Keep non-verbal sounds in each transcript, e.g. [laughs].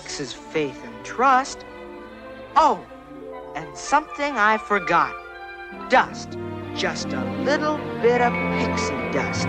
Takes is faith and trust. Oh, and something I forgot. Dust. Just a little bit of pixie dust.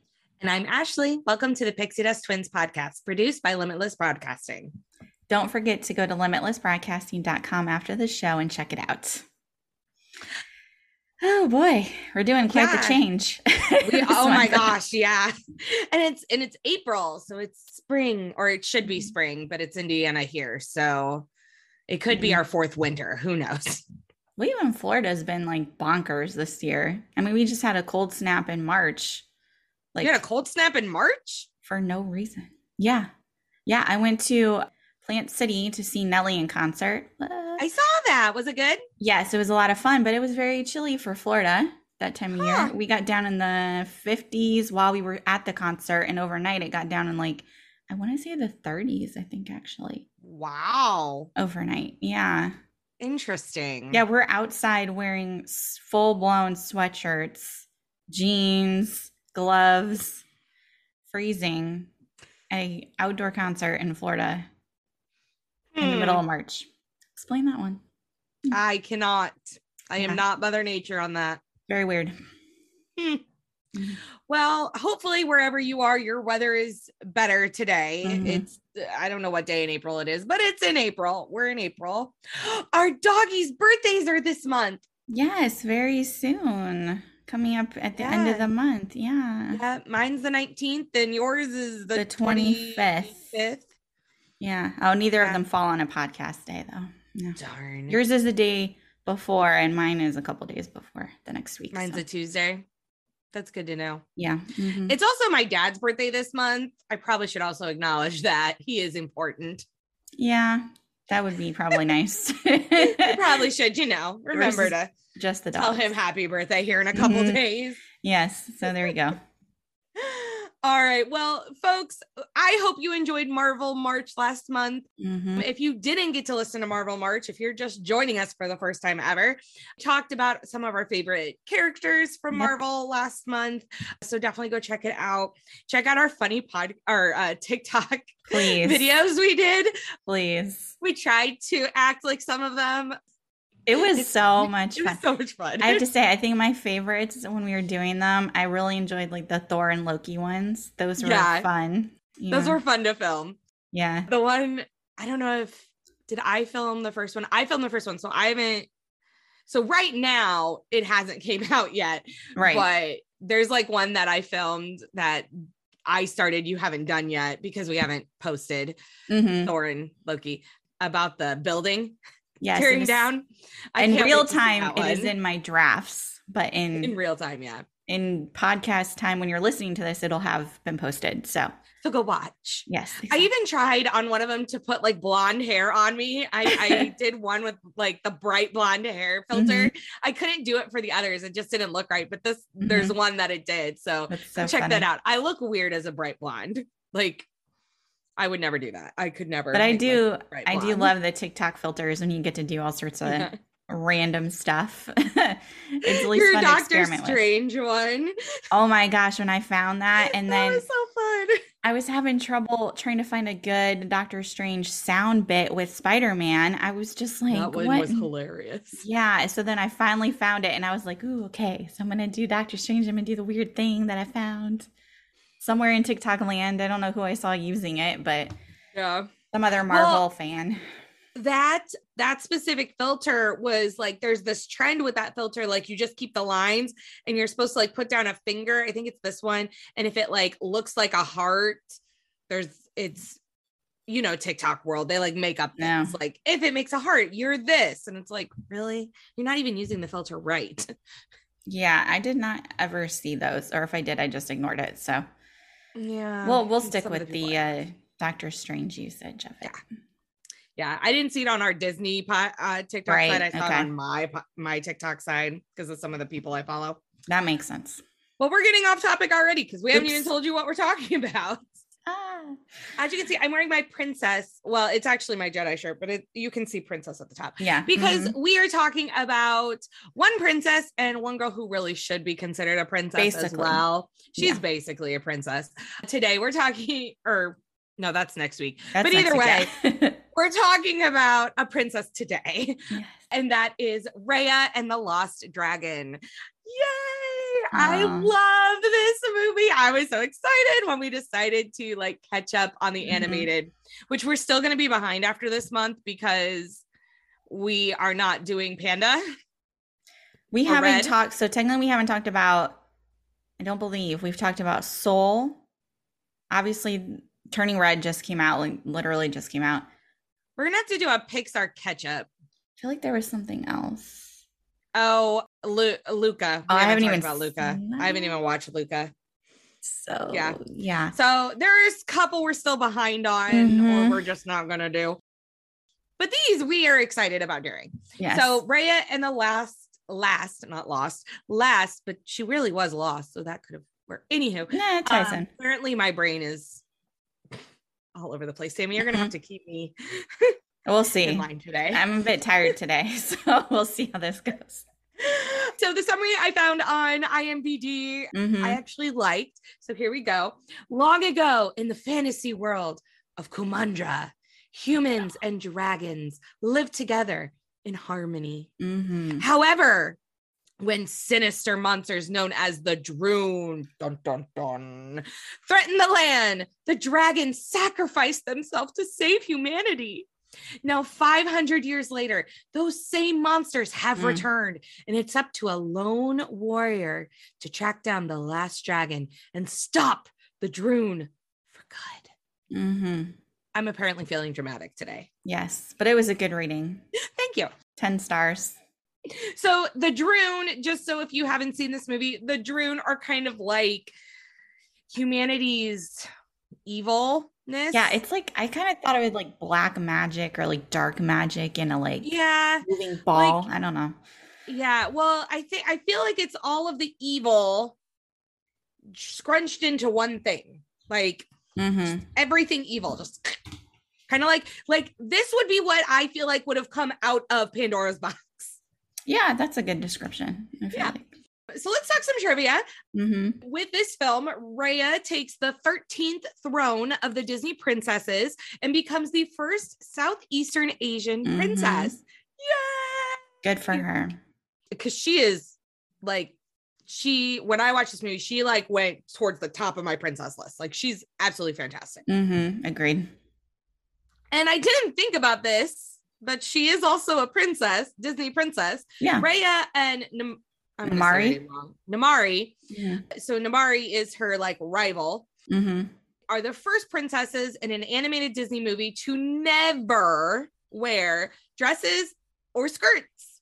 And I'm Ashley. Welcome to the Pixie Dust Twins podcast, produced by Limitless Broadcasting. Don't forget to go to limitlessbroadcasting.com after the show and check it out. Oh boy, we're doing quite Yeah. the change. [laughs] We, oh my [laughs] gosh, yeah. And it's and it's April, so it's spring, or it should be spring, but it's Indiana here. So it could be mm-hmm. our fourth winter. Who knows? Well, even Florida's been like bonkers this year. I mean, we just had a cold snap in March. Like you had a cold snap in March? for no reason. Yeah. Yeah. I went to Plant City to see Nelly in concert. Uh, I saw that. Was it good? yes, it was a lot of fun, but it was very chilly for Florida that time of Huh. year. We got down in the 50s while we were at the concert, and overnight it got down in like, I want to say the 30s, I think actually, Wow. overnight. Yeah. Interesting. Yeah, we're outside wearing full blown sweatshirts, jeans, gloves, freezing. A outdoor concert in Florida in the middle Hmm. of March. Explain that one. I cannot. I am not Mother Nature on that. Very weird. Well, hopefully, wherever you are, your weather is better today. Mhm. It's, I don't know what day in April it is, but it's in April. We're in April. Our doggies' birthdays are this month. Yes, very soon. Coming up at the end of the month. Yeah. Yeah, mine's the 19th, and yours is the, The 25th. 25th. Yeah. Oh, neither of them fall on a podcast day though. No. Darn. Yours is the day before and mine is a couple days before the next week. Mine's so- a Tuesday. That's good to know. yeah. mhm. It's also my dad's birthday this month. I probably should also acknowledge that he is important. Yeah, that would be probably nice. [laughs] I probably [laughs] should, you know, remember Versus to Just the dog. tell him happy birthday here in a couple Mhm. days. Yes. So there you go. [laughs] All right. Well, folks, I hope you enjoyed Marvel March last month. hmm If you didn't get to listen to Marvel March, if you're just joining us for the first time ever, talked about some of our favorite characters from Yep. Marvel last month. So definitely go check it out. Check out our funny pod or uh, TikTok [laughs] Please. videos we did. Please. We tried to act like some of them. It was so much It fun. was so much fun. I have to [laughs] say, I think my favorites when we were doing them, I really enjoyed like the Thor and Loki ones. Those were Yeah. fun. Those were fun to film. yeah. The one I don't know if did I film the first one? I filmed the first one, so I haven't. So right now it hasn't [laughs] came out yet, Right. but there's like one that I filmed that I started. You haven't done yet because we haven't posted hmm Thor and Loki about the building. Yes, tearing in down. I in real wait to see time, it is in my drafts, but in in real time. Yeah. in podcast time when you're listening to this, it'll have been posted. So So go watch. yes, I even tried on one of them to put like blonde hair on me. I, I [laughs] did one with like the bright blonde hair filter. Mm-hmm. I couldn't do it for the others. It just didn't look right. But this, there's one that it did. So, so check funny. that out. I look weird as a bright blonde. Like, I would never do that. I could never. But I do, bright I do love the TikTok filters when you get to do all sorts of random stuff. [laughs] it's at least Your fun Doctor experiment with. Strange one. Oh my gosh, when I found that, and that then was so fun. I was having trouble trying to find a good Doctor Strange sound bit with Spider Man. I was just like, that one what? was hilarious. Yeah. So then I finally found it and I was like, ooh, okay. So I'm going to do Doctor Strange. I'm to do the weird thing that I found somewhere in TikTok land. I don't know who I saw using it, but Yeah. some other Marvel Well, fan. that that specific filter was like there's this trend with that filter like you just keep the lines and you're supposed to like put down a finger i think it's this one and if it like looks like a heart there's it's you know tiktok world they like make up Yeah. things like if it makes a heart you're this and it's like really you're not even using the filter right [laughs] Yeah. I did not ever see those. Or if I did, I just ignored it. So yeah we'll, we'll stick with people the uh, Doctor Strange usage of it. yeah i didn't see it on our disney po- uh tiktok Right, side i saw okay. it on my po- my tiktok side because of some of the people i follow That makes sense. Well, we're getting off topic already because we haven't even told you what we're talking [laughs] about. Ah. As you can see, I'm wearing my princess. Well, it's actually my Jedi shirt, but it, you can see princess at the top Yeah. because mhm. we are talking about one princess and one girl who really should be considered a princess as well. She's Yeah. basically a princess. Today we're talking, or no, that's next week. That's but either way, [laughs] we're talking about a princess today, Yes. and that is Raya and the Lost Dragon. Yay! I Aw. love this movie. I was so excited when we decided to like catch up on the Mhm. animated, which we're still going to be behind after this month because we are not doing Panda. We haven't Red. talked. So technically, we haven't talked about. I don't believe we've talked about Soul. Obviously, Turning Red just came out. Like literally just came out. We're gonna have to do a Pixar catch up. I feel like there was something else. Oh, Lu- Luca. Oh, I haven't even about Luca. I haven't even watched Luca. So Yeah. yeah. So there's a couple we're still behind on, or Mhm. we're just not gonna do. But these we are excited about doing. Yes. So Raya and the last, last, not lost, last, but she really was lost. So that could have worked. Anywho, nah, ties um, apparently my brain is all over the place. Sammy, you're gonna Mm-hmm. have to keep me [laughs] We'll see. in line today. I'm a bit tired today, [laughs] so we'll see how this goes. so the summary I found on IMDb Mhm. I actually liked. So here we go. Long ago in the fantasy world of Kumandra, humans and dragons lived together in harmony. Mhm. However, when sinister monsters known as the Druun dun, dun, dun, threatened the land, the dragons sacrificed themselves to save humanity. Now, 500 years later, those same monsters have Mm. returned, and it's up to a lone warrior to track down the last dragon and stop the Druun for good. Mhm. I'm apparently feeling dramatic today. Yes, but it was a good reading. [laughs] Thank you. Ten stars. So the Druun, just so if you haven't seen this movie, the Druun are kind of like humanity's evilness. Yeah, it's like I kind of thought it was like black magic or like dark magic in a like yeah, moving ball. I don't know. yeah. Well, I think I feel like it's all of the evil scrunched into one thing. Like hmm everything evil, just [clears throat] kind of like like this would be what I feel like would have come out of Pandora's box. Yeah, that's a good description. I feel Yeah. like. So let's talk some trivia. hmm with this film, Raya takes the 13th throne of the Disney princesses and becomes the first Southeastern Asian Mhm. princess. Yeah. Good for her. Because she is like, she, when I watched this movie, she like went towards the top of my princess list. Like, she's absolutely fantastic. hmm Agreed. And I didn't think about this, but she is also a princess, Disney princess. Yeah. Raya and I'm gonna say her Namaari? Namaari. Yeah. So Namaari is her like rival. hmm are the first princesses in an animated Disney movie to never wear dresses, or skirts,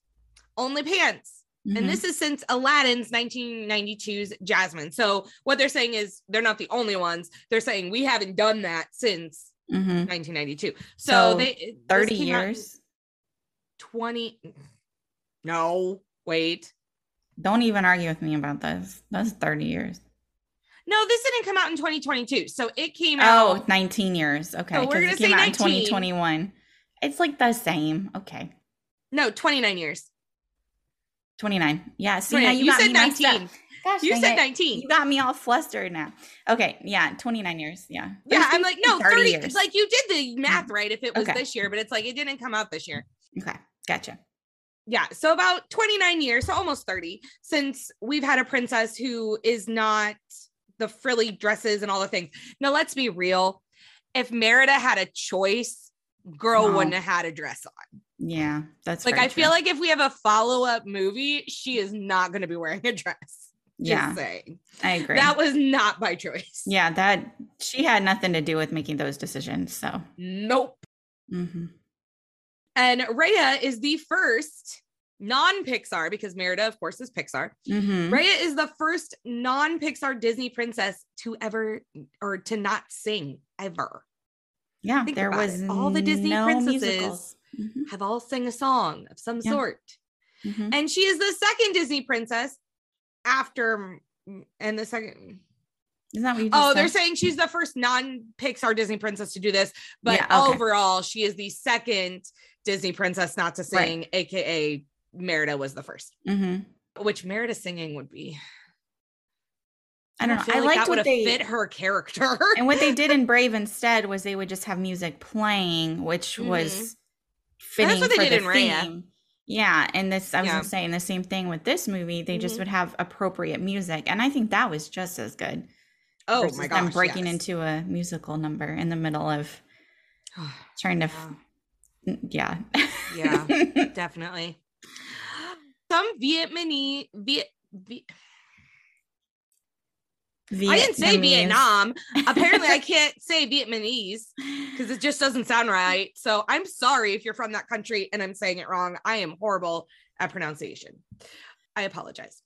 only pants. Mhm. And this is since Aladdin's 1992's Jasmine. So what they're saying is they're not the only ones. They're saying we haven't done that since Mhm. 1992. So, So, they 30 came out in years. 20 No, wait. Don't even argue with me about this. That's 30 years. No, this didn't come out in 2022. So it came oh, out. Oh, 19 years. Okay. So we're gonna came say out in 19. 2021. It's like the same. Okay. no, 29 years. 29. Yeah. See, 29. now you, You got said me 19. Gosh, You said it. 19. You got me all flustered now. Okay. Yeah. 29 years. Yeah. Yeah, I'm like, no, 30 30. years. Like you did the math right if it was Okay. this year, but it's like it didn't come out this year. Okay. Gotcha. Yeah, so about 29 years, so almost 30, since we've had a princess who is not the frilly dresses and all the things. Now, let's be real. If Merida had a choice, girl No. wouldn't have had a dress on. Yeah. That's Like, I feel like if we have a follow up movie, she is not going to be wearing a dress. Just yeah, saying. I agree. That was not by choice. yeah. That she had nothing to do with making those decisions. So, Nope. hmm And Raya is the first non Pixar, because Merida, of course, is Pixar. hmm Rhea is the first non Pixar Disney princess to ever or to not sing ever. yeah. think There was it. All the Disney no princesses. Mhm, Have all sang a song of some Yeah. sort. mhm. And she is the second Disney princess after and the second Isn't that what you just Oh, said? they're saying she's the first non-Pixar Disney princess to do this, but Yeah, okay. overall, she is the second Disney princess not to Right. sing, aka Merida was the first. Mhm. Which Merida singing would be. I don't know. feel I like liked that would what have they fit her character. [laughs] and what they did in [laughs] Brave instead was they would just have music playing, which Mhm. was fitting what they for did the in Raya. theme. Yeah, and this I was Yeah. gonna say, and the same thing with this movie, they just Mhm. would have appropriate music, and I think that was just as good. oh my them gosh, breaking yes. into a musical number in the middle of [sighs] trying to, f- yeah, Yeah, [laughs] definitely. Some Vietnamese Viet, Viet I didn't say Vietnam. Apparently, I [laughs] can't say Vietnamese because it just doesn't sound right. So I'm sorry if you're from that country and I'm saying it wrong. I am horrible at pronunciation. I apologize.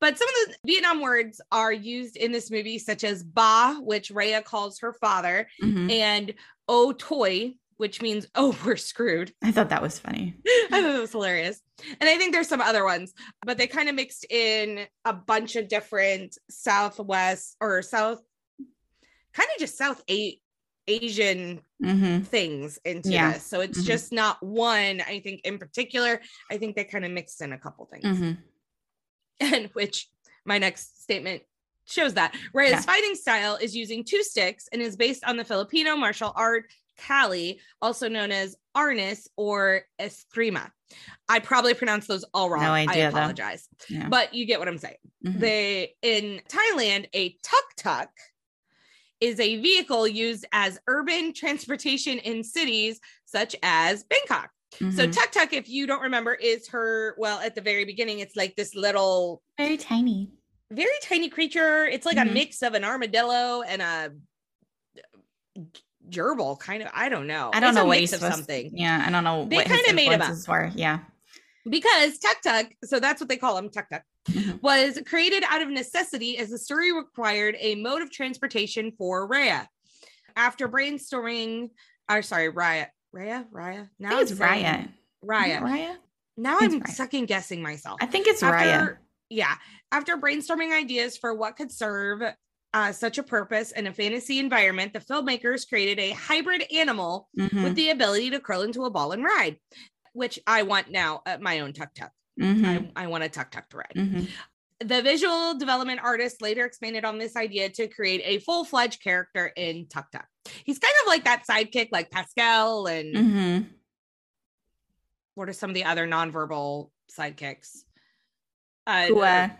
But some of the Vietnam words are used in this movie, such as ba, which Rhea calls her father, Mhm. and o toy, which means [laughs] oh, we're screwed. I thought that was funny. [laughs] I thought it was hilarious. And I think there's some other ones, but they kind of mixed in a bunch of different Southwest or South, kind of just South A- Asian hmm things into Yeah. this. So it's Mhm. just not one, I think, in particular. I think they kind of mixed in a couple things, hmm [laughs] and which my next statement shows that. Whereas Yeah. fighting style is using two sticks and is based on the Filipino martial art Kali, also known as Arnis or Eskrima. I probably pronounced those all wrong. No idea, I apologize. Yeah. But you get what I'm saying. Mhm. They in Thailand, a tuk-tuk is a vehicle used as urban transportation in cities such as Bangkok. So Mhm. tuk-tuk, if you don't remember, is her, well, at the very beginning, it's like this little very tiny. very tiny creature. It's like a Mhm. mix of an armadillo and a gerbil, kind of. I don't know. I don't It's know a what he's of supposed- something Yeah, I don't know They what his kinda made 'em up. were. Yeah. because tuk tuk. So that's what they call them, tuk tuk. Mhm. Was created out of necessity as the story required a mode of transportation for Raya. After brainstorming, or sorry, Raya, Raya, Raya. Now it's Raya. Raya. Raya. Now It's I'm Raya. second guessing myself. I think it's Raya. yeah after brainstorming ideas for what could serve uh, such a purpose in a fantasy environment the filmmakers created a hybrid animal Mhm, with the ability to curl into a ball and ride which i want now at my own tuk tuk mhm, I, I want a tuk tuk to ride mhm. the visual development artist later expanded on this idea to create a full-fledged character in tuk tuk he's kind of like that sidekick like pascal and Mhm. what are some of the other nonverbal sidekicks uh, Pua.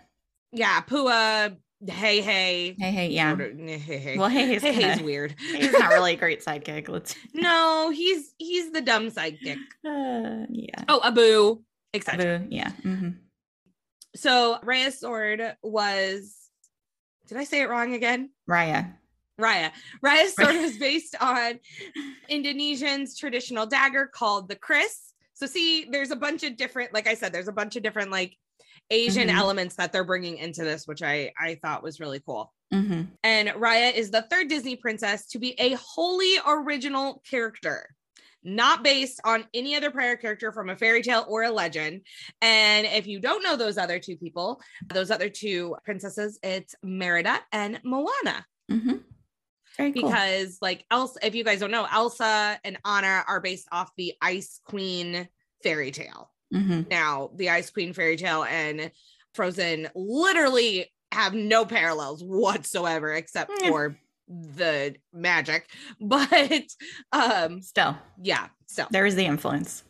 yeah, Pua, hey, hey. Hey, hey, yeah. of- hey, hey. Well, hey, he's, hey, [laughs] kinda, hey's weird. [laughs] he's not really a [laughs] great sidekick. Let's. no, he's he's the dumb sidekick. Uh, yeah. Oh, Abu, etc. Boo. Yeah. hmm So Raya's sword was. Did I say it wrong again? Raya. Raya. Raya's sword was based on Indonesian's traditional dagger called the kris. So see, there's a bunch of different, like I said, there's a bunch of different like Asian Mhm. elements that they're bringing into this, which I I thought was really cool. hmm And Raya is the third Disney princess to be a wholly original character, not based on any other prior character from a fairy tale or a legend. And if you don't know those other two people, those other two princesses, it's Merida and Moana. hmm Very cool. Because, like Elsa, if you guys don't know, Elsa and Anna are based off the Ice Queen fairy tale. Hmm Now, the Ice Queen fairy tale and Frozen literally have no parallels whatsoever except Yeah. for the magic. [laughs] But um Still, yeah, so there is the influence.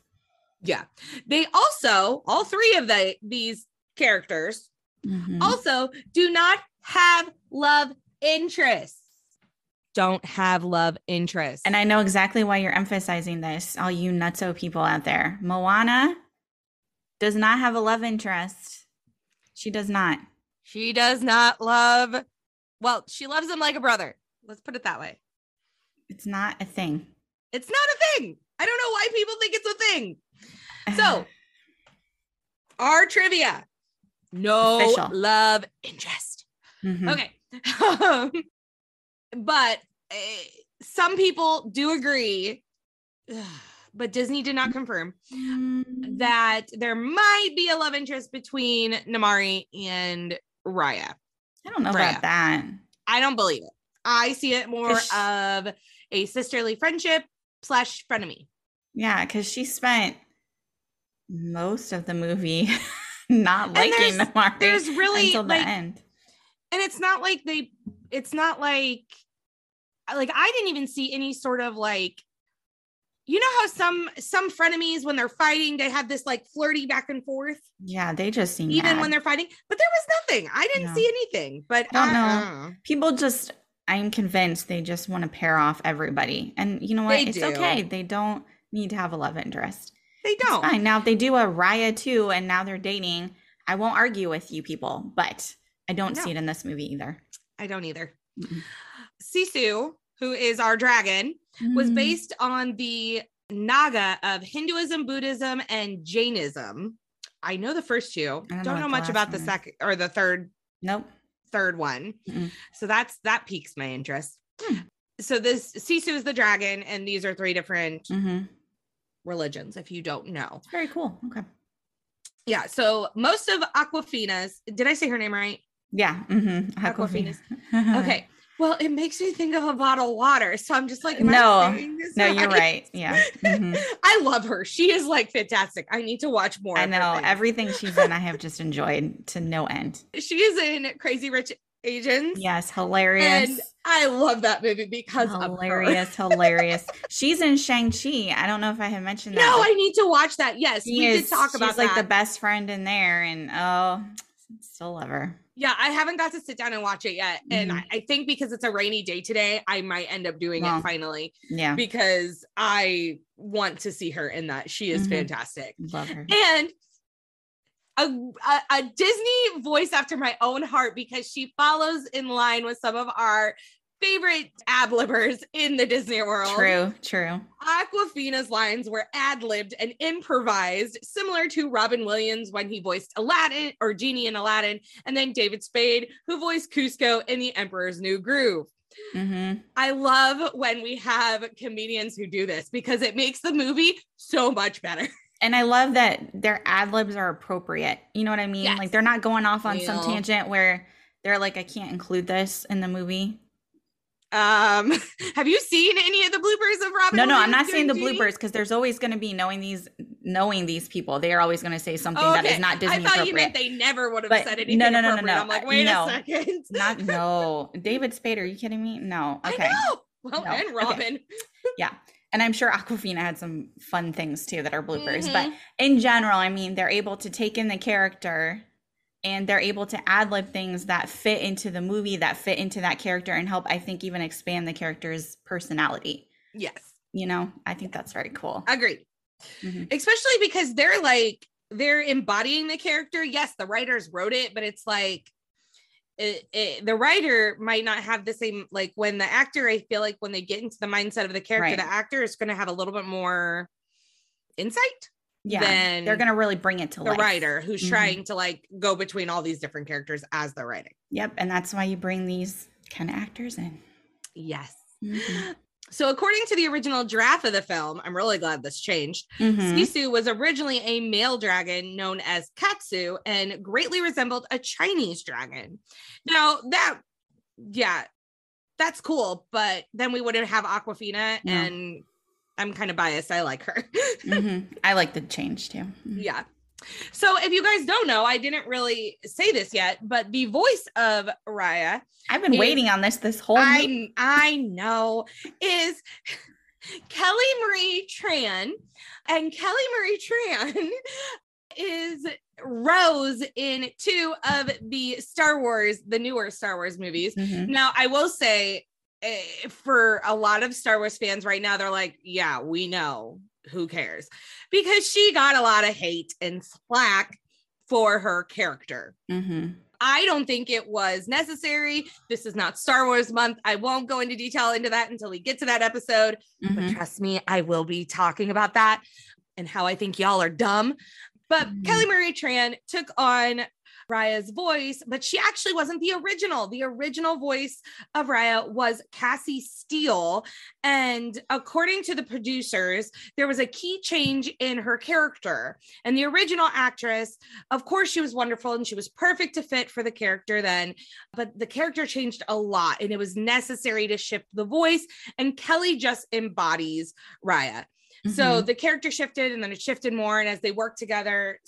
yeah. They also all three of the these characters Mhm. also do not have love interests. Don't have love interests. And I know exactly why you're emphasizing this, all you nutso people out there. Moana does not have a love interest. She does not. she does not love well, she loves him like a brother. Let's put it that way. It's not a thing. It's not a thing. I don't know why people think it's a thing. So, [sighs] our trivia no Official. love interest. Mhm. Okay. [laughs] But uh, some people do agree, [sighs] but Disney did not confirm Mm, that there might be a love interest between Namaari and Raya. I don't know Freya. about that. I don't believe it. I see it more Ish. of a sisterly friendship slash frenemy. Yeah, because she spent most of the movie [laughs] not liking there's- Namaari there's really, until the end. and it's not like they it's not like like i didn't even see any sort of like you know how some some frenemies when they're fighting they have this like flirty back and forth? Yeah, they just seem even mad. when they're fighting? But there was nothing. I didn't No. see anything but I-. Don't know. Uh-uh. people just i'm convinced they just want to pair off everybody. And you know what? They it's do. okay. They don't need to have a love interest. They don't. fine. Now if they do a raya too and now they're dating i won't argue with you people but i don't see it in this movie either. I don't either. Sisu who is our dragon was Mm. based on the naga of hinduism buddhism and jainism i know the first two don't don't, know much about the one is. second or the third nope third one. Mm-mm. So that's that piques my interest. Hmm. So this Sisu is the dragon, and these are three different hmm religions. If you don't know, very cool okay yeah. So most of Awkwafina's. Did I say her name right? yeah mm-hmm. Awkwafina's. [laughs] Okay. Well, it makes me think of a bottle of water. So I'm just like, am No. No you're right yeah Mhm. [laughs] I love her. She is like fantastic. I need to watch more. i of know everything she's in i have just enjoyed to no end [laughs] She is in Crazy Rich Asians. yes hilarious And I love that movie because of her. hilarious, hilarious. She's in Shang Chi. I don't know if I have mentioned that. No, I need to watch that. Yes, we is- did talk she's about like the best friend in there, and oh, still love her. Yeah, I haven't got to sit down and watch it yet. And Mhm. I, I think because it's a rainy day today, I might end up doing Well, it finally Yeah, because I want to see her in that. She is Mhm. fantastic. love her. And a, a, a Disney voice after my own heart because she follows in line with some of our favorite ad libbers in the Disney world. True, true. Awkwafina's lines were ad libbed and improvised, similar to Robin Williams when he voiced Aladdin or Genie in Aladdin, and then David Spade, who voiced Kuzco in The Emperor's New Groove. hmm I love when we have comedians who do this because it makes the movie so much better. [laughs] And I love that their ad libs are appropriate. You know what I mean? Yes. Like they're not going off on some tangent where they're like, I can't include this in the movie. Um, [laughs] have you seen any of the bloopers of Robin? No, no, I'm not saying the Genie? bloopers because there's always going to be knowing these, knowing these people. They are always going to say something Oh, that is okay. not Disney I thought you meant they never would have But said anything. no, no, no, no, no. I'm like, wait No. a second. not [laughs] no, David Spade. Are you kidding me? No. Okay. I know. Well, No. and Okay. Robin. [laughs] Yeah. And I'm sure Awkwafina had some fun things too that are bloopers. But Mhm. in general, I mean, they're able to take in the character and they're able to ad lib things that fit into the movie, that fit into that character, and help, I think, even expand the character's personality. Yes. You know, I think that's very cool. Agreed. Mhm. Especially because they're like they're embodying the character. Yes, the writers wrote it, but it's like it, it, the writer might not have the same like when the actor. I feel like when they get into the mindset of the character, Right. the actor is going to have a little bit more insight. Yeah, than they're gonna really bring it to the life. writer who's Mhm. trying to like go between all these different characters as they're writing. Yep, and that's why you bring these kind of actors in. Yes. Mhm. [gasps] So, according to the original draft of the film, I'm really glad this changed. Mhm. Sisu was originally a male dragon known as Katsu and greatly resembled a Chinese dragon. Now, that, yeah, that's cool, but then we wouldn't have Awkwafina, No. and I'm kind of biased. I like her. [laughs] Mhm. I like the change too. Mhm. yeah. So, if you guys don't know, I didn't really say this yet, but the voice of Raya I've been Is- waiting on this this whole. I I know is [laughs] Kelly Marie Tran, and Kelly Marie Tran [laughs] is Rose in two of the Star Wars, the newer Star Wars movies. Mhm. Now, I will say, for a lot of Star Wars fans right now, they're like, "Yeah, we know. Who cares?" Because she got a lot of hate and slack for her character. Mhm. I don't think it was necessary. This is not Star Wars month. I won't go into detail into that until we get to that episode. But Mhm. trust me, I will be talking about that and how I think y'all are dumb. But Mhm. Kelly Marie Tran took on Raya's voice, but she actually wasn't the original. The original voice of Raya was Cassie Steele. And according to the producers, there was a key change in her character. And the original actress, of course, she was wonderful and she was perfect to fit for the character then. But the character changed a lot and it was necessary to shift the voice. And Kelly just embodies Raya. So Mhm. the character shifted and then it shifted more. And as they worked together,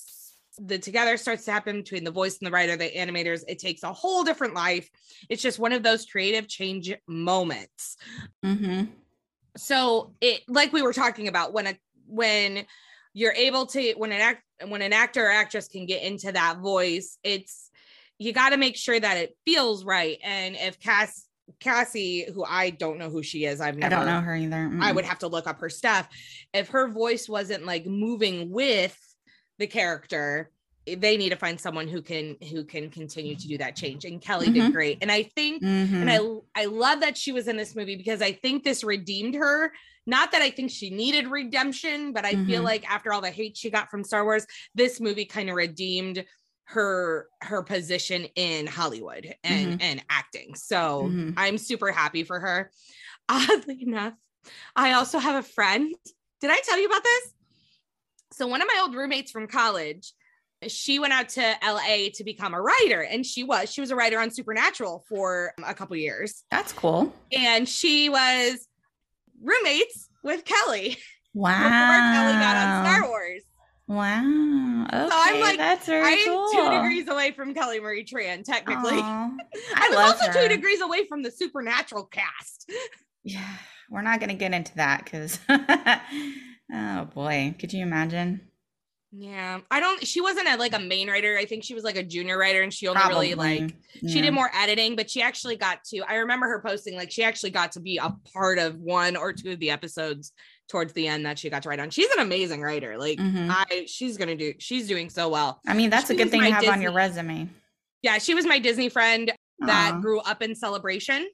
the together starts to happen between the voice and the writer, the animators. It takes a whole different life. It's just one of those creative change moments. Mhm. So it like we were talking about when a when you're able to when an act when an actor or actress can get into that voice, it's you got to make sure that it feels right. And if Cass Cassie, who I don't know who she is, I've never, I don't know her either. I Mm. would have to look up her stuff. If her voice wasn't like moving with the character, eh, they need to find someone who can who can continue to do that change. And Kelly did Mhm. great. And I think and Mhm. I I love that she was in this movie because I think this redeemed her. Not that I think she needed redemption, but I feel Mhm. like after all the hate she got from Star Wars, this movie kind of redeemed her her position in Hollywood and and acting. So Mhm. I'm super happy for her. [laughs] Oddly enough, I also have a friend. Did I tell you about this? So one of my old roommates from college, she went out to LA to become a writer, and she was she was a writer on Supernatural for a couple years, That's cool. and she was roommates with Kelly Wow. [laughs] before Kelly got on Star Wars. Wow. Okay, I'm like, that's very I am cool. two degrees away from Kelly Marie Tran, technically. Aw, [laughs] I I'm love also her. two degrees away from the Supernatural cast. Yeah, we're not gonna get into that because. [laughs] oh boy, could you imagine? Yeah, I don't. She wasn't a, like a main writer. I think she was like a junior writer, and she only really like she did more editing. But she actually got to. I remember her posting like she actually got to be a part of one or two of the episodes towards the end that she got to write on. She's an amazing writer. Like Mhm. I, she's gonna do. She's doing so well. I mean, that's a good thing to have on your resume. Yeah, she was my Disney friend that Aw, grew up in Celebration.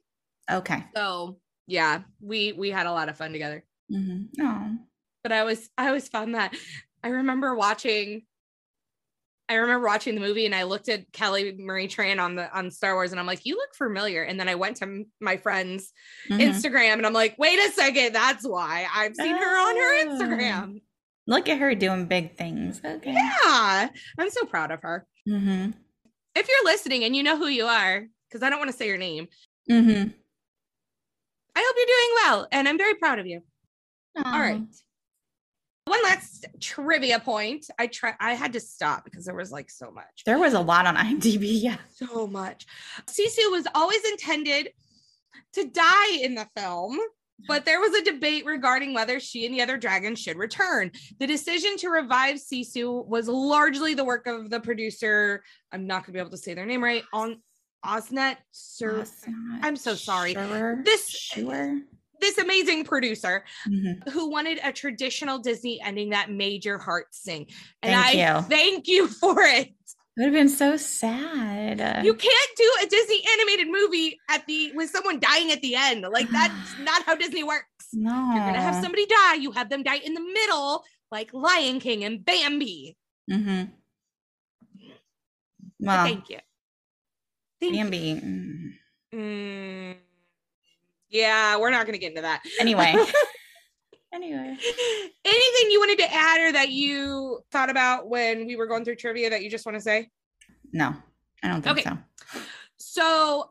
okay. So yeah, we we had a lot of fun together. Oh, but I was I always found that I remember watching I remember watching the movie and I looked at Kelly Marie Tran on the on Star Wars and I'm like, you look familiar. And then I went to my friend's Mhm. Instagram and I'm like, wait a second, that's why I've seen her on her Oh. Instagram. look at her doing big things. Okay. Yeah, I'm so proud of her. Mm-hmm. If you're listening and you know who you are, because I don't want to say your name, Mm-hmm. I hope you're doing well and I'm very proud of you. All right. One last trivia point. I try I had to stop because there was like so much. There was a lot on IMDb. [laughs] Yeah. so much. Sisu was always intended to die in the film, but there was a debate regarding whether she and the other dragons should return. The decision to revive Sisu was largely the work of the producer. I'm not going to be able to say their name right. On Osnat Shurer. Awesome. I'm so sorry. Sure. This- Sure. This amazing producer Mhm. who wanted a traditional Disney ending that made your heart sing. And Thank I you. thank you [laughs] for it. It would have been so sad. You can't do a Disney animated movie at the with someone dying at the end. Like that's [sighs] not how Disney works. no. You're gonna have somebody die. You have them die in the middle, like Lion King and Bambi. Mm-hmm. Well, Thank you. Thank. Bambi. mm. Mm, yeah, we're not going to get into that. Anyway. [laughs] anyway. Anything you wanted to add or that you thought about when we were going through trivia that you just want to say? No, I don't think Okay. so. So,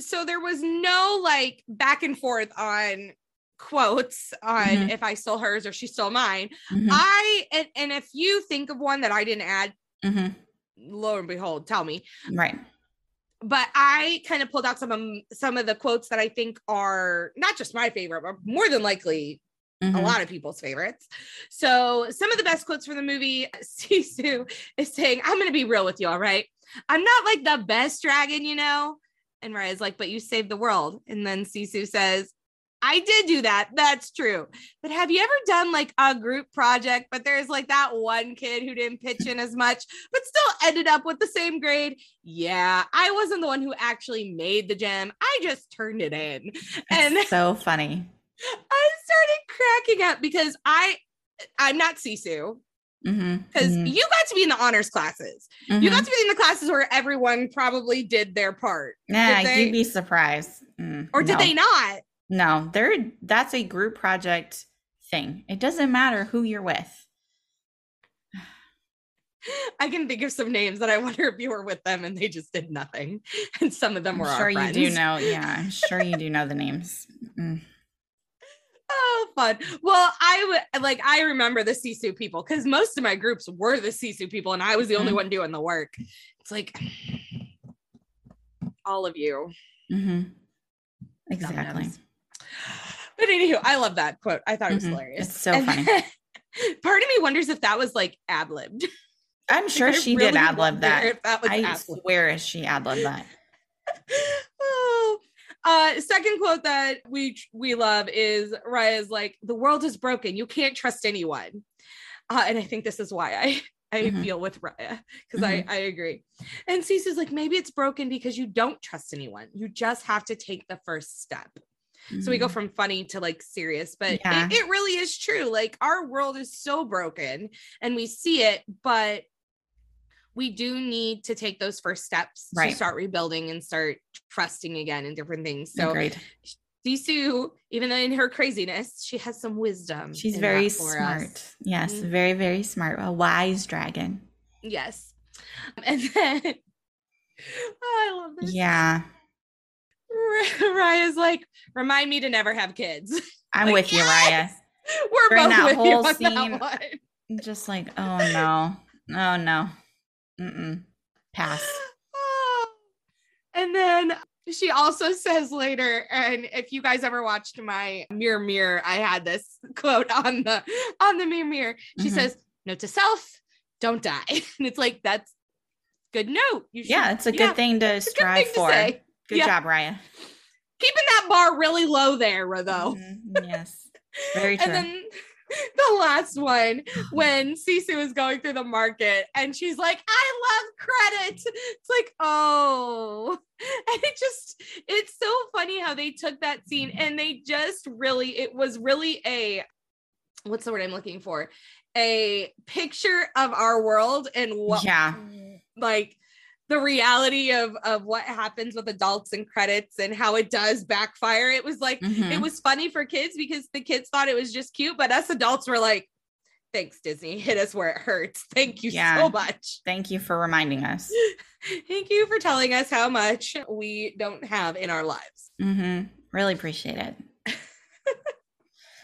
so there was no like back and forth on quotes on Mhm. if I stole hers or she stole mine. Mhm, I and, and if you think of one that I didn't add, mhm. lo and behold, tell me. Right. But I kind of pulled out some of some of the quotes that I think are not just my favorite, but more than likely a Mhm. lot of people's favorites. So some of the best quotes from the movie, [laughs] Sisu is saying, I'm gonna be real with you, all right. I'm not like the best dragon, you know. And Raya's like, but you saved the world. And then Sisu says, I did do that. That's true. But have you ever done like a group project, but there's like that one kid who didn't pitch in as much, but still ended up with the same grade? Yeah, I wasn't the one who actually made the gem. I just turned it in. And so funny. [laughs] I started cracking up because I I'm not Sisu Mm-hmm. because you got to be in the honors classes. You got to be in the classes where everyone probably did their part. Yeah, did they- you'd be surprised. Mm, Or did no. they not? No, they're that's a group project thing. It doesn't matter who you're with. I can think of some names that I wonder if you were with them and they just did nothing. [laughs] And some of them I'm were sure you do know. Yeah, I'm [laughs] sure you do know the names. Mm. Oh, fun. Well, I would like I remember the Sisu people because most of my groups were the Sisu people, and I was the only Mhm. one doing the work. It's like all of you. Mm-hmm. Exactly. But anywho, I love that quote. I thought it was Mhm. hilarious. It's so And funny. then- [laughs] part of me wonders if that was like ad libbed. I'm [laughs] sure she did ad lib that. That I ad-libbed. swear she ad libbed that. [laughs] oh. Uh, second quote that we we love is Raya's like, "The world is broken. You can't trust anyone," uh, and I think this is why I I Mhm. feel with Raya because I I agree. And Sisu's like, maybe it's broken because you don't trust anyone. You just have to take the first step. So we go Mhm. from funny to like serious, but Yeah. it, it really is true. Like our world is so broken and we see it, but we do need to take those first steps Right. to start rebuilding and start trusting again in different things. So Agreed. Sisu, even though in her craziness, she has some wisdom. She's very smart. us. Yes, Mhm. very, very smart. A wise dragon. Yes. [laughs] And then [laughs] oh, I love this. Yeah. [laughs] Raya's like, remind me to never have kids. [laughs] I'm Like, with you, Raya. We're During both that with you whole scene, that. Just like, oh no. Oh no. Mm-mm. Pass. [gasps] And then she also says later, and if you guys ever watched my mirror mirror, I had this [laughs] quote on the on the mirror mirror. She Mhm. says, "Note to self: Don't die." And it's like that's good note. You should, Yeah, it's a good yeah, thing to good strive thing to for. say. Good Yeah. job, Raya. Keeping that bar really low there, though. Mhm. Yes. Very true. [laughs] And then [laughs] the last one, when Sisu is going through the market and she's like, I love credit. It's like, oh. [laughs] And it just, it's so funny how they took that scene and they just really, it was really a, what's the word I'm looking for? A picture of our world and what, Yeah. like, the reality of of what happens with adults and credits and how it does backfire. It was like Mhm. it was funny for kids because the kids thought it was just cute, but us adults were like, thanks, Disney. Hit us where it hurts. Thank you Yeah. so much. Thank you for reminding us. [laughs] Thank you for telling us how much we don't have in our lives. hmm Really appreciate it. [laughs]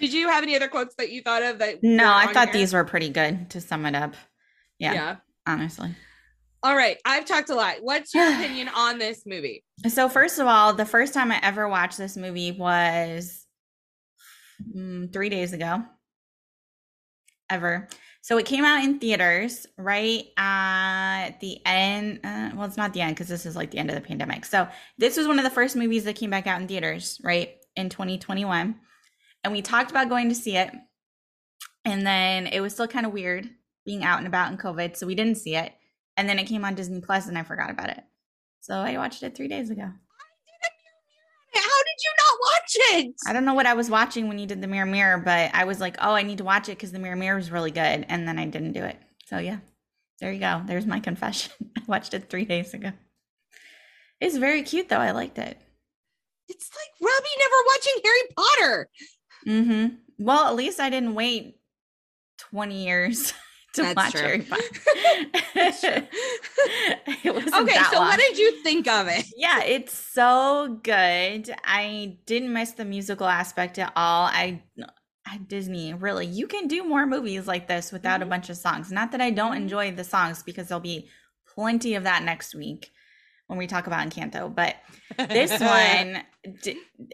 Did you have any other quotes that you thought of that? No, I thought here? these were pretty good to sum it up. Yeah, yeah. honestly. All right. I've talked a lot. What's your [sighs] opinion on this movie? So, first of all, the first time I ever watched this movie was mm, three days ago. Ever. So, it came out in theaters right at the end. Uh, well, it's not the end because this is like the end of the pandemic. So, this was one of the first movies that came back out in theaters, right? In 2021. And we talked about going to see it. And then it was still kind of weird being out and about in COVID. So, we didn't see it. And then it came on Disney Plus and I forgot about it. So I watched it three days ago. How did you not watch it. I don't know what I was watching when you did the Mirror Mirror, but I was like, oh, I need to watch it because the Mirror Mirror was really good, and then I didn't do it. So yeah, there you go. There's my [laughs] confession. I watched it three days ago. It's very cute though. I liked it. It's like Robbie never watching Harry Potter. Mm-hmm. Well, at least I didn't wait 20 years [laughs] [laughs] That's true. That's [laughs] true. it wasn't Okay, that so long. what did you think of it? [laughs] Yeah, it's so good. I didn't miss the musical aspect at all. I Disney, really, you can do more movies like this without a mm-hmm. bunch of songs. Not that I don't mm-hmm. enjoy the songs because there'll be plenty of that next week when we talk about Encanto, but this [laughs] one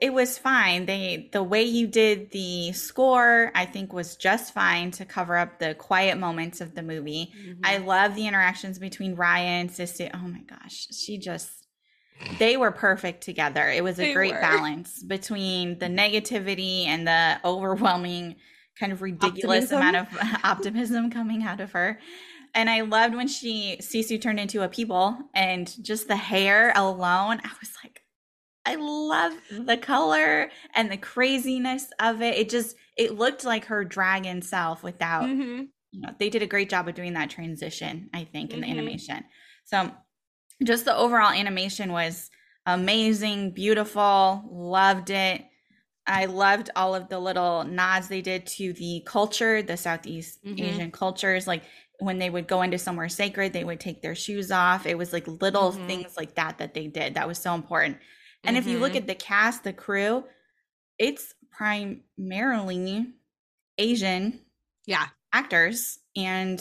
it was fine. They the way you did the score i think was just fine to cover up the quiet moments of the movie. Mm-hmm. I love the interactions between raya and sister oh my gosh she just they were perfect together. It was a They great were. balance between the negativity and the overwhelming kind of ridiculous Optimism. amount of [laughs] optimism coming out of her and I loved when she Sisu turned into a people and just the hair alone. I was like, I love the color and the craziness of it. It just it looked like her dragon self without Mhm. you know, they did a great job of doing that transition, I think, in the Mhm. animation. So just the overall animation was amazing, beautiful, loved it. I loved all of the little nods they did to the culture, the Southeast Mhm. Asian cultures. Like when they would go into somewhere sacred, they would take their shoes off. It was like little Mhm. things like that that they did. That was so important. And if you look Mhm. at the cast, the crew, it's primarily Asian Yeah. actors and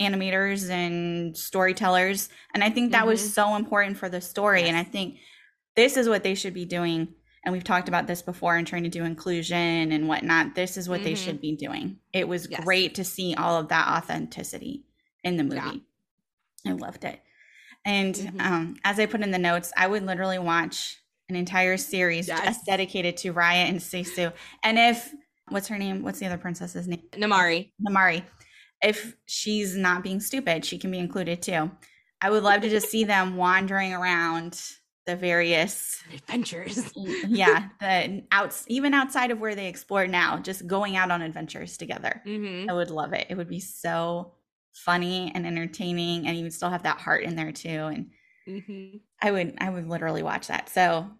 animators and storytellers. And I think that was Mhm. so important for the story. And I think this is what they should be doing. And we've talked about this before in trying to do inclusion and whatnot. This is what they Mhm. should be doing. It was Yes. great to see all of that authenticity in the movie. Yeah. I loved it. And Mhm. um, as I put in the notes, I would literally watch an entire series Yes. just dedicated to Raya and Sisu. And if what's her name? What's the other princess's name? Namaari. Namaari. If she's not being stupid, she can be included too. I would love to just see them wandering around the various Adventures. [laughs] yeah, the outs even outside of where they explore now, just going out on adventures together. hmm I would love it. It would be so funny and entertaining and you would still have that heart in there too and hmm I would I would literally watch that. So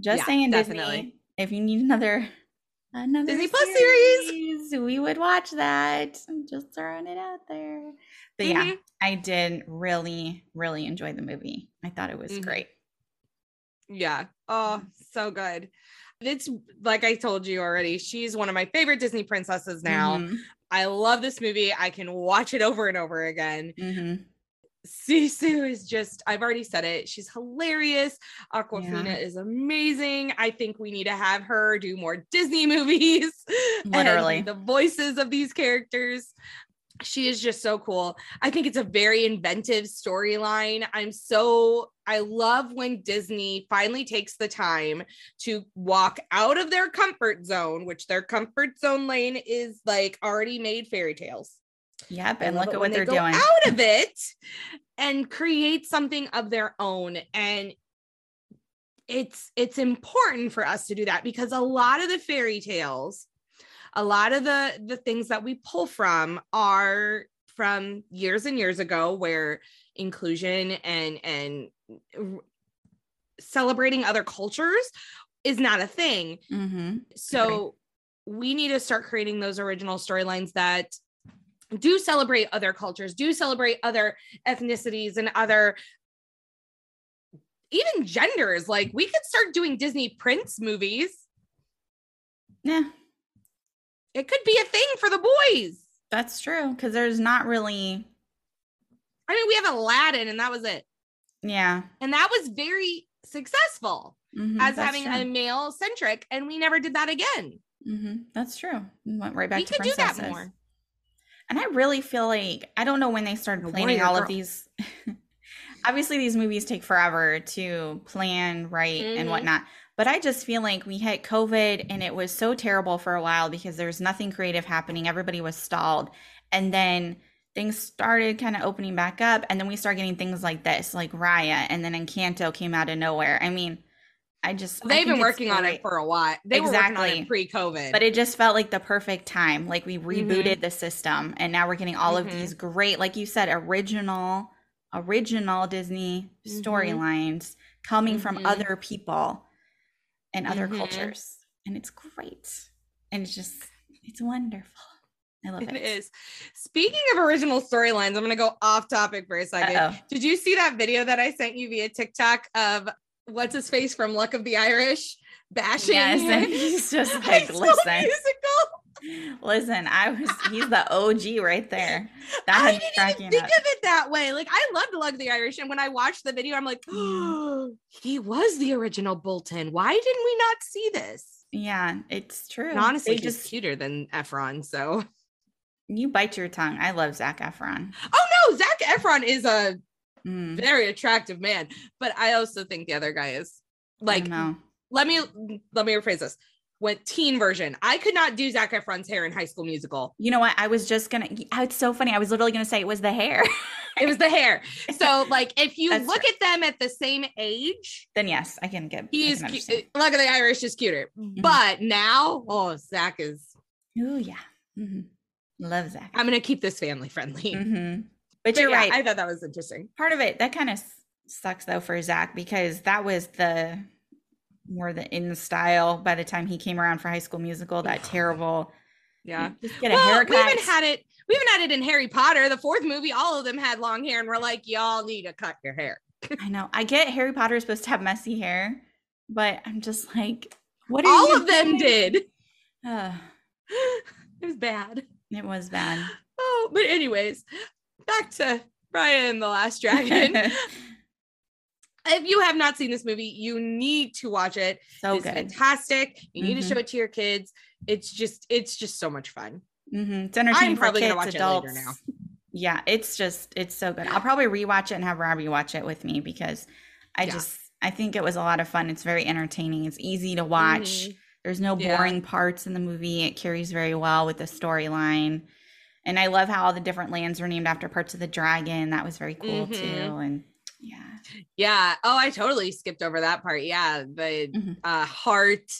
just Yeah, saying definitely. Disney, if you need another [laughs] another Disney Plus series. series, we would watch that. I'm just throwing it out there. But yeah, Mhm. I did really, really enjoy the movie. I thought it was Mhm. great. Yeah. Oh, so good. It's like I told you already. She's one of my favorite Disney princesses now. Mhm, I love this movie. I can watch it over and over again. mhm. Sisu is just, I've already said it. She's hilarious. Awkwafina Yeah. is amazing. I think we need to have her do more Disney [laughs] movies. Literally. the voices of these characters. She is just so cool. I think it's a very inventive storyline. I'm so, I love when Disney finally takes the time to walk out of their comfort zone, which their comfort zone lane is like already made fairy tales. Yep, and look at what they they're go doing. out of it and create something of their own and it's it's important for us to do that because a lot of the fairy tales a lot of the the things that we pull from are from years and years ago where inclusion and and celebrating other cultures is not a thing hmm so we need to start creating those original storylines that do celebrate other cultures, do celebrate other ethnicities and other even genders. Like we could start doing Disney Prince movies. Yeah, It could be a thing for the boys. that's true. Because there's not really, I mean, we have Aladdin and that was it. yeah, And that was very successful mhm, as having a male centric. And we never did that again. Mhm, That's true. We Went right back we to could do that more. And I really feel like I don't know when they started planning all of these. [laughs] Obviously, these movies take forever to plan, right, and Mhm. whatnot. But I just feel like we hit COVID and it was so terrible for a while because there was nothing creative happening. Everybody was stalled. And then things started kind of opening back up. And then we start getting things like this, like Raya. And then Encanto came out of nowhere. I mean, I just I They've think been working on it for a while. They were working on Exactly. pre-COVID. but it just felt like the perfect time. Like we rebooted the system and now we're getting all of Mhm. these great, like you said, original, original Disney storylines coming from Mhm. other people and other Mhm. cultures. And it's great. And it's just, it's wonderful. I love it. it is. Speaking of original storylines, I'm going to go off topic for a 2nd Uh-oh. Did you see that video that I sent you via TikTok of what's his face from Luck of the Irish bashing? Yes, and he's just [laughs] like, listen, Musical. Listen, I was, he's the OG right there. That I didn't even think up. of it that way. Like I loved of the Irish, and when I watched the video, I'm like, [gasps] oh, [gasps] he was the original Bolton. Why didn't we not see this? Yeah, it's true. And honestly, they he's just cuter than Efron. So, you bite your tongue. I love Zac Efron. oh no, Zac Efron is a Mm, very attractive man, but I also think the other guy is like. Let me let me rephrase this. When teen version, I could not do Zac Efron's hair in High School Musical. You know what? I was just gonna. It's so funny. I was literally gonna say it was the hair. It was the hair. [laughs] So, like, if you That's look true. at them at the same age, then yes, I can get. he's I can. Look at the Irish is cuter. Mhm. But now, oh, Zac is. Oh yeah. hmm Love Zac. I'm gonna keep this family friendly. hmm [laughs] But, But you're yeah, right. I thought that was interesting. Part of it that kind of sucks though for Zac because that was the more than in style by the time he came around for High School Musical. That terrible. Yeah. Just get a Well, haircut. we haven't had it. We haven't had it in Harry Potter. The fourth movie, all of them had long hair, and we're like, y'all need to cut your hair. I know. I get Harry Potter is supposed to have messy hair, but I'm just like, what All of them doing? did. Ugh, it was bad. it was bad. Oh, but anyways, back to Raya and the Last Dragon. [laughs] if you have not seen this movie, you need to watch it. so it's good. fantastic. You need Mhm. to show it to your kids. It's just, it's just so much fun. hmm It's entertaining for probably kids, gonna watch it adults. later now. Yeah, it's just it's so good. I'll probably rewatch it and have Robbie watch it with me because I Yeah. just I think it was a lot of fun. It's very entertaining. It's easy to watch. Mhm. There's no Yeah. boring parts in the movie. It carries very well with the storyline. And I love how all the different lands were named after parts of the dragon. That was very cool Mhm. too. And yeah. Yeah. Oh, I totally skipped over that part. Yeah. The Mhm. uh, heart,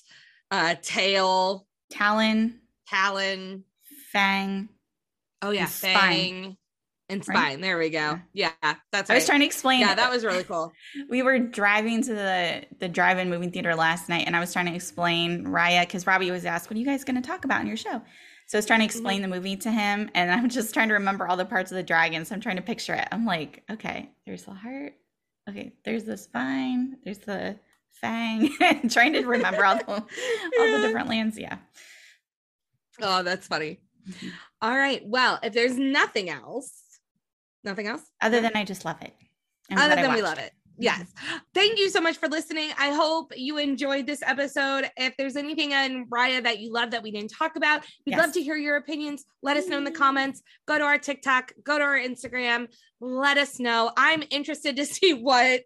uh, tail, Talon, talon. Fang. Oh yeah, And spine. fang and Right? spine. There we go. Yeah, that's right. I was trying to explain. yeah, that was really cool. [laughs] we were driving to the the drive-in movie theater last night and i was trying to explain raya because robbie was asked what are you guys going to talk about in your show so i was trying to explain the movie to him and i'm [laughs] just trying to remember all the parts of the dragon so i'm trying to picture it. I'm like okay there's the heart. Okay there's the spine. There's the fang. [laughs] Trying to remember all the all the [laughs] different lands yeah. Oh, that's funny. Mhm. All right. Well, if there's nothing else, nothing else? Other than i just love it I'm other than we love it. Yes. Thank you so much for listening. I hope you enjoyed this episode. If there's anything on Raya that you love that we didn't talk about, we'd Yes. love to hear your opinions. Let us know in the comments. Go to our TikTok, go to our Instagram. Let us know. I'm interested to [laughs] see what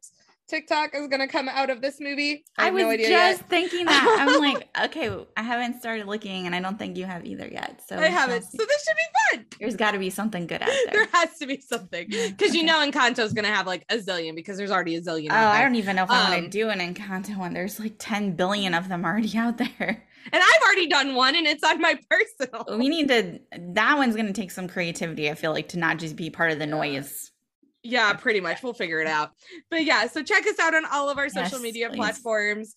TikTok is going to come out of this movie. I, I, was no just yet. thinking that. I'm [laughs] like, okay, I haven't started looking, and I don't think you have either yet. So I haven't. So this should be fun. There's got to be something good out There there. [laughs] has to be something because you okay. know Encanto's going to have like a zillion because there's already a zillion. Oh, I don't even know if I want Um, to do an Encanto one. There's like 10 billion of them already out there. And I've already done one and it's on my [laughs] personal. We need to. That one's going to take some creativity. I feel like to not just be part of the noise. Yeah, pretty much. We'll figure it out. But yeah, so check us out on all of our social Yes, media please. platforms.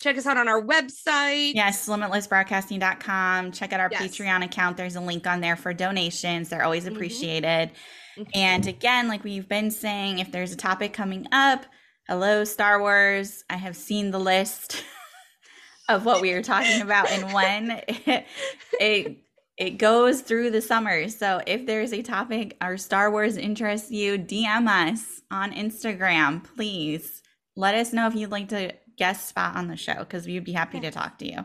Check us out on our website. Yes, limitlessbroadcasting.com. Check out our Yes. Patreon account. There's a link on there for donations. They're always Mhm. appreciated. Mhm. And again, like we've been saying, if there's a topic coming up, hello, Star Wars. I have seen the list [laughs] of what we are talking about and when [laughs] it, it it goes through the summer. So if there's a topic or Star Wars interests you, DM us on Instagram, please. Let us know if you'd like to guest spot on the show because we'd be happy to talk to you.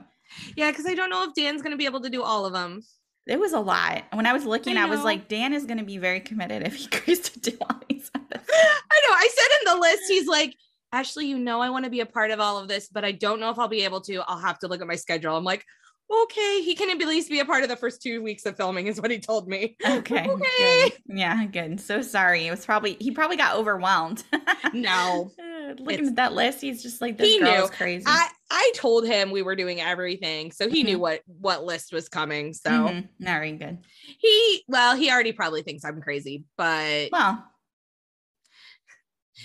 Yeah, because I don't know if Dan's going to be able to do all of them. It was a lot. When I was looking, I I, was like, Dan is going to be very committed if he [laughs] agrees to do all these. [laughs] I know. I said in the list, he's like, Ashley, you know, I want to be a part of all of this, but I don't know if I'll be able to. I'll have to look at my schedule. I'm like, okay, he can at least be a part of the first two weeks of filming, is what he told me. Okay. [laughs] Okay. Good. Yeah, good. So sorry. It was probably he probably got overwhelmed. [laughs] No. looking It's- at that list, he's just like, this He knew. is crazy. I I told him we were doing everything, so he Mm-hmm. knew what what list was coming. So Mhm. Very good. he well, he already probably thinks I'm crazy, but Well,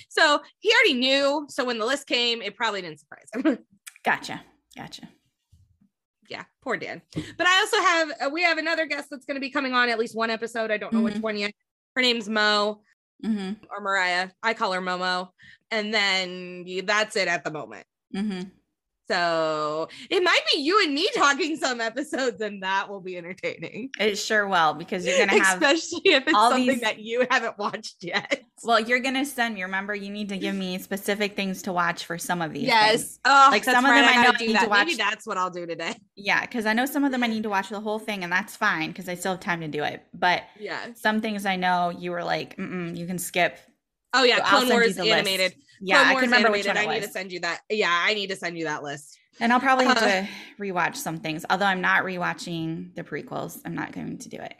so he already knew. So when the list came, it probably didn't surprise him. [laughs] gotcha. Gotcha. Poor Dan. But I also have uh, we have another guest that's going to be coming on at least one episode. I don't know which Mhm. one yet. Her name's Mo hmm or Mariah. I call her Momo, and then that's it at the moment. hmm So it might be you and me talking some episodes, and that will be entertaining. It sure will because you're gonna have. especially if it's all something these- that you haven't watched yet. well, you're gonna send me. Remember, you need to give me specific things to watch for some of these. Yes. Oh, Like, some of right, them I know I do need to that. Maybe watch- that's what I'll do today. Yeah, because I know some of them I need to watch the whole thing, and that's fine because I still have time to do it. But Yeah. some things I know you were like, Mm-mm, you can skip. Oh yeah, So Clone Wars the list. Yeah, I can remember which one it I need to send you that. Yeah, I need to send you that list. And I'll probably have Uh, to rewatch some things. Although I'm not rewatching the prequels, I'm not going to do it.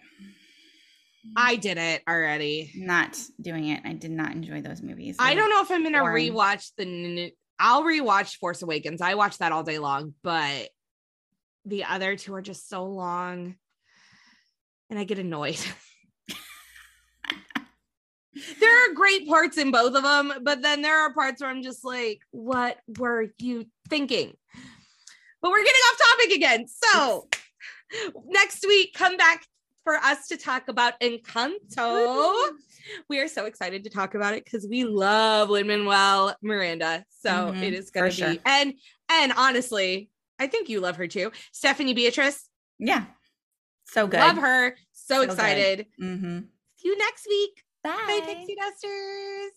I did it already. Not doing it. I did not enjoy those movies. I don't know if I'm gonna rewatch the. I'll rewatch Force Awakens. I watch that all day long, but the other two are just so long, and I get annoyed. [laughs] there are great parts in both of them, but then there are parts where I'm just like, "What were you thinking?" But we're getting off topic again. So next week, come back for us to talk about Encanto. We are so excited to talk about it because we love Lin Manuel Miranda. So Mhm, it is gonna be sure. and and honestly, I think you love her too, Stephanie Beatrice. Yeah. So good. Love her. So, So excited. Mm-hmm. See you next week. Bye. Bye, Pixie Dusters.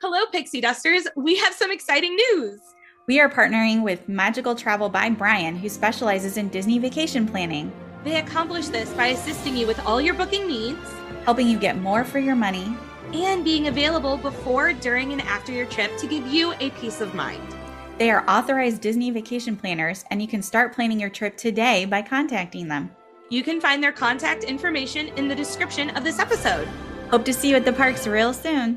Hello, Pixie Dusters. We have some exciting news. We are partnering with Magical Travel by Brian, who specializes in Disney vacation planning, They accomplish this by assisting you with all your booking needs helping you get more for your money. and being available before, during, and after your trip to give you a peace of mind. They are authorized Disney vacation planners, and you can start planning your trip today by contacting them. You can find their contact information in the description of this episode. Hope to see you at the parks real soon.